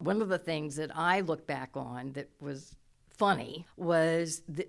One of the things that I look back on that was funny was th-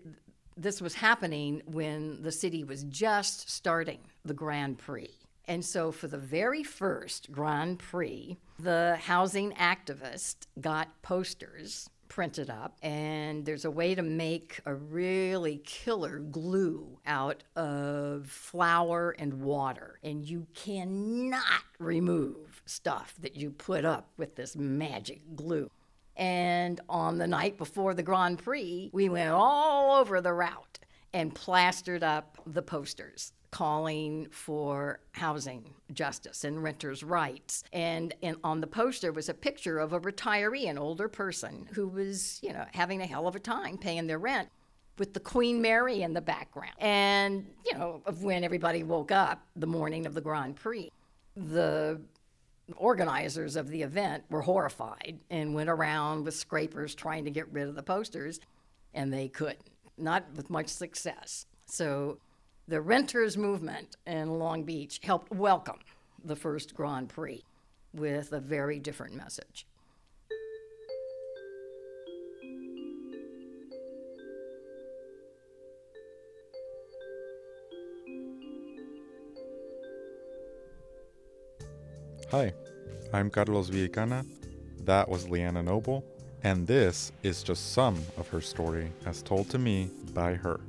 this was happening when the city was just starting the Grand Prix. And so, for the very first Grand Prix, the housing activist got posters printed up, and there's a way to make a really killer glue out of flour and water. And you cannot remove stuff that you put up with this magic glue. And on the night before the Grand Prix, we went all over the route and plastered up the posters calling for housing justice and renters' rights. And, and on the poster was a picture of a retiree, an older person who was, you know, having a hell of a time paying their rent with the Queen Mary in the background. And, you know, of when everybody woke up the morning of the Grand Prix. The organizers of the event were horrified and went around with scrapers trying to get rid of the posters, and they couldn't, not with much success. So the renters movement in Long Beach helped welcome the first Grand Prix with a very different message. Hi, I'm Carlos Villicana. That was Leanna Noble, and this is just some of her story as told to me by her.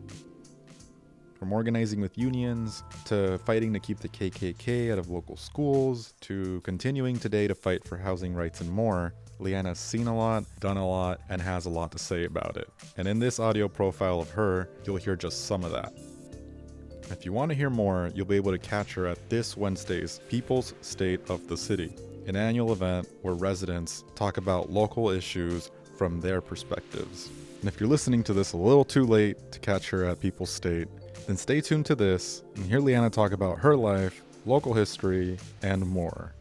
From organizing with unions, to fighting to keep the KKK out of local schools, to continuing today to fight for housing rights and more, Leanna's seen a lot, done a lot, and has a lot to say about it. And in this audio profile of her, you'll hear just some of that. If you want to hear more, you'll be able to catch her at this Wednesday's People's State of the City, an annual event where residents talk about local issues from their perspectives. And if you're listening to this a little too late to catch her at People's State, then stay tuned to this and hear Leanna talk about her life, local history, and more.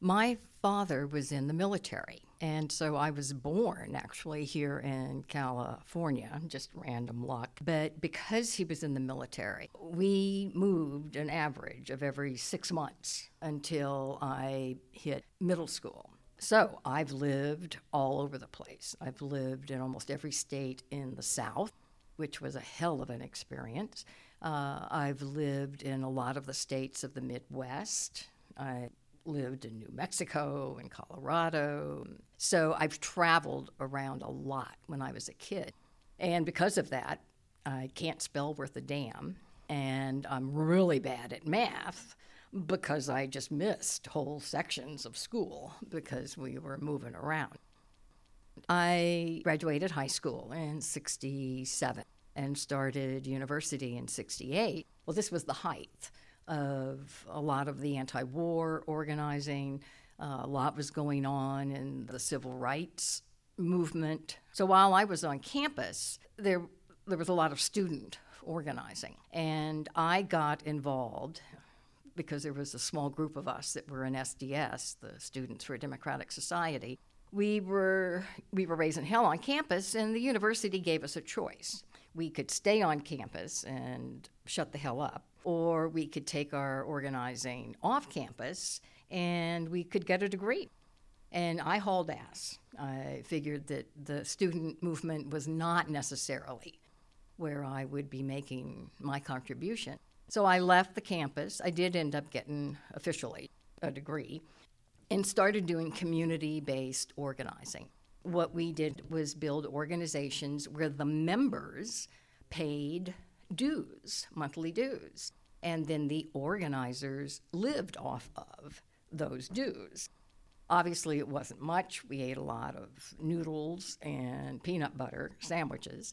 My father was in the military. And so I was born actually here in California, just random luck. But because he was in the military, we moved an average of every six months until I hit middle school. So I've lived all over the place. I've lived in almost every state in the South, which was a hell of an experience. Uh, I've lived in a lot of the states of the Midwest. I lived in New Mexico and Colorado. So I've traveled around a lot when I was a kid. And because of that, I can't spell worth a damn. And I'm really bad at math because I just missed whole sections of school because we were moving around. I graduated high school in 67 and started university in 68. Well, this was the height of a lot of the anti war organizing. Uh, a lot was going on in the civil rights movement. So while I was on campus, there, there was a lot of student organizing. And I got involved because there was a small group of us that were in SDS, the Students for a Democratic Society. We were, we were raising hell on campus, and the university gave us a choice. We could stay on campus and shut the hell up, or we could take our organizing off campus and we could get a degree. And I hauled ass. I figured that the student movement was not necessarily where I would be making my contribution. So I left the campus. I did end up getting officially a degree and started doing community based organizing. What we did was build organizations where the members paid dues, monthly dues. And then the organizers lived off of those dues. Obviously, it wasn't much. We ate a lot of noodles and peanut butter sandwiches,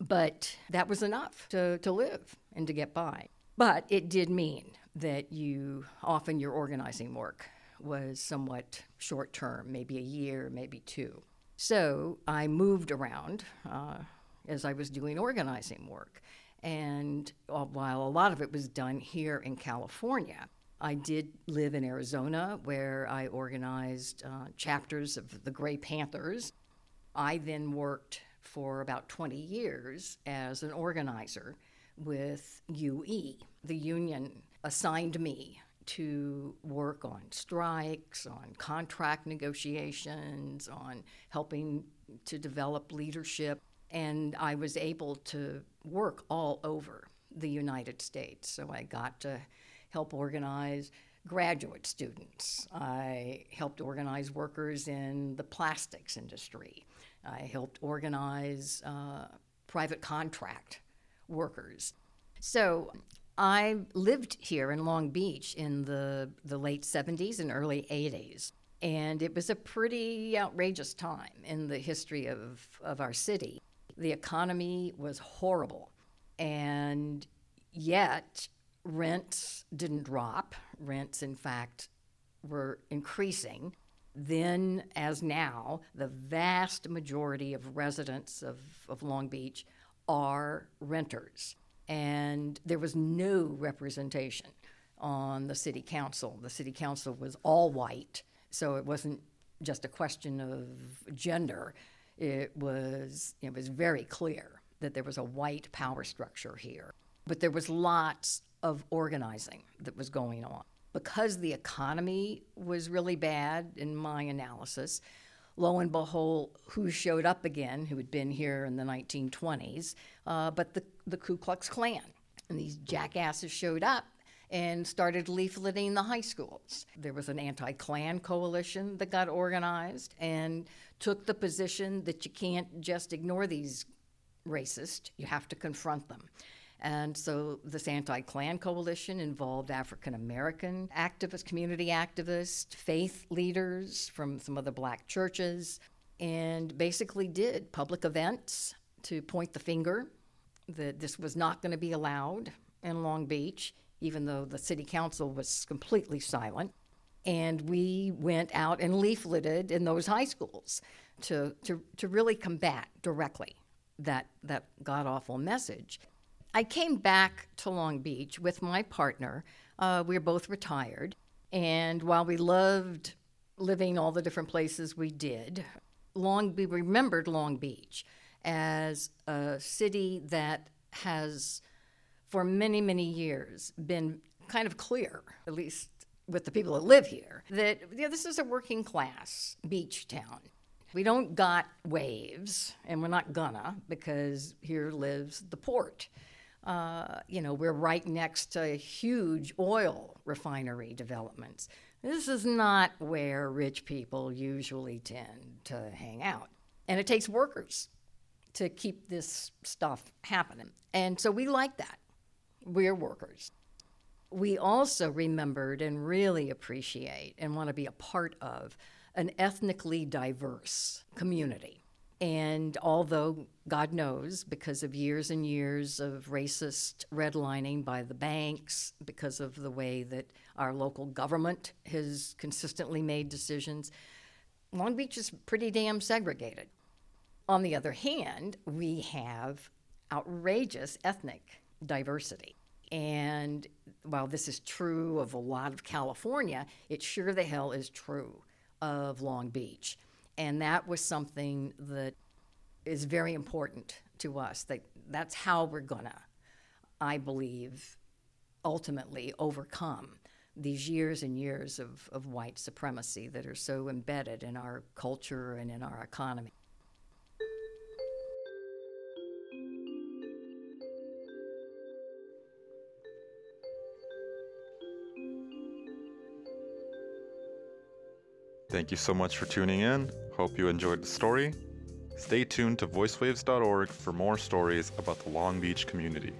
but that was enough to, to live and to get by. But it did mean that you often your organizing work was somewhat short term, maybe a year, maybe two. So I moved around uh, as I was doing organizing work. And uh, while a lot of it was done here in California, I did live in Arizona where I organized uh, chapters of the Gray Panthers. I then worked for about 20 years as an organizer with UE. The union assigned me to work on strikes, on contract negotiations, on helping to develop leadership. And I was able to work all over the United States. So I got to help organize graduate students. I helped organize workers in the plastics industry. I helped organize uh, private contract workers. So I lived here in Long Beach in the, the late 70s and early 80s. And it was a pretty outrageous time in the history of, of our city. The economy was horrible. And yet, rents didn't drop. Rents, in fact, were increasing. Then, as now, the vast majority of residents of, of Long Beach are renters. And there was no representation on the city council. The city council was all white, so it wasn't just a question of gender. It was, it was very clear that there was a white power structure here. But there was lots of organizing that was going on. Because the economy was really bad, in my analysis, lo and behold, who showed up again, who had been here in the 1920s, uh, but the, the Ku Klux Klan. And these jackasses showed up and started leafleting the high schools. There was an anti Klan coalition that got organized and took the position that you can't just ignore these racists, you have to confront them. And so this anti Klan coalition involved African American activists, community activists, faith leaders from some of the black churches, and basically did public events to point the finger that this was not going to be allowed in Long Beach, even though the city council was completely silent. And we went out and leafleted in those high schools to, to, to really combat directly that, that god awful message. I came back to Long Beach with my partner. Uh, we were both retired. And while we loved living all the different places we did, Long we remembered Long Beach as a city that has, for many, many years, been kind of clear, at least with the people that live here, that you know, this is a working class beach town. We don't got waves, and we're not gonna, because here lives the port. Uh, you know, we're right next to huge oil refinery developments. This is not where rich people usually tend to hang out. And it takes workers to keep this stuff happening. And so we like that. We're workers. We also remembered and really appreciate and want to be a part of an ethnically diverse community. And although God knows, because of years and years of racist redlining by the banks, because of the way that our local government has consistently made decisions, Long Beach is pretty damn segregated. On the other hand, we have outrageous ethnic diversity. And while this is true of a lot of California, it sure the hell is true of Long Beach. And that was something that is very important to us. That that's how we're gonna, I believe, ultimately overcome these years and years of, of white supremacy that are so embedded in our culture and in our economy. Thank you so much for tuning in. Hope you enjoyed the story. Stay tuned to voicewaves.org for more stories about the Long Beach community.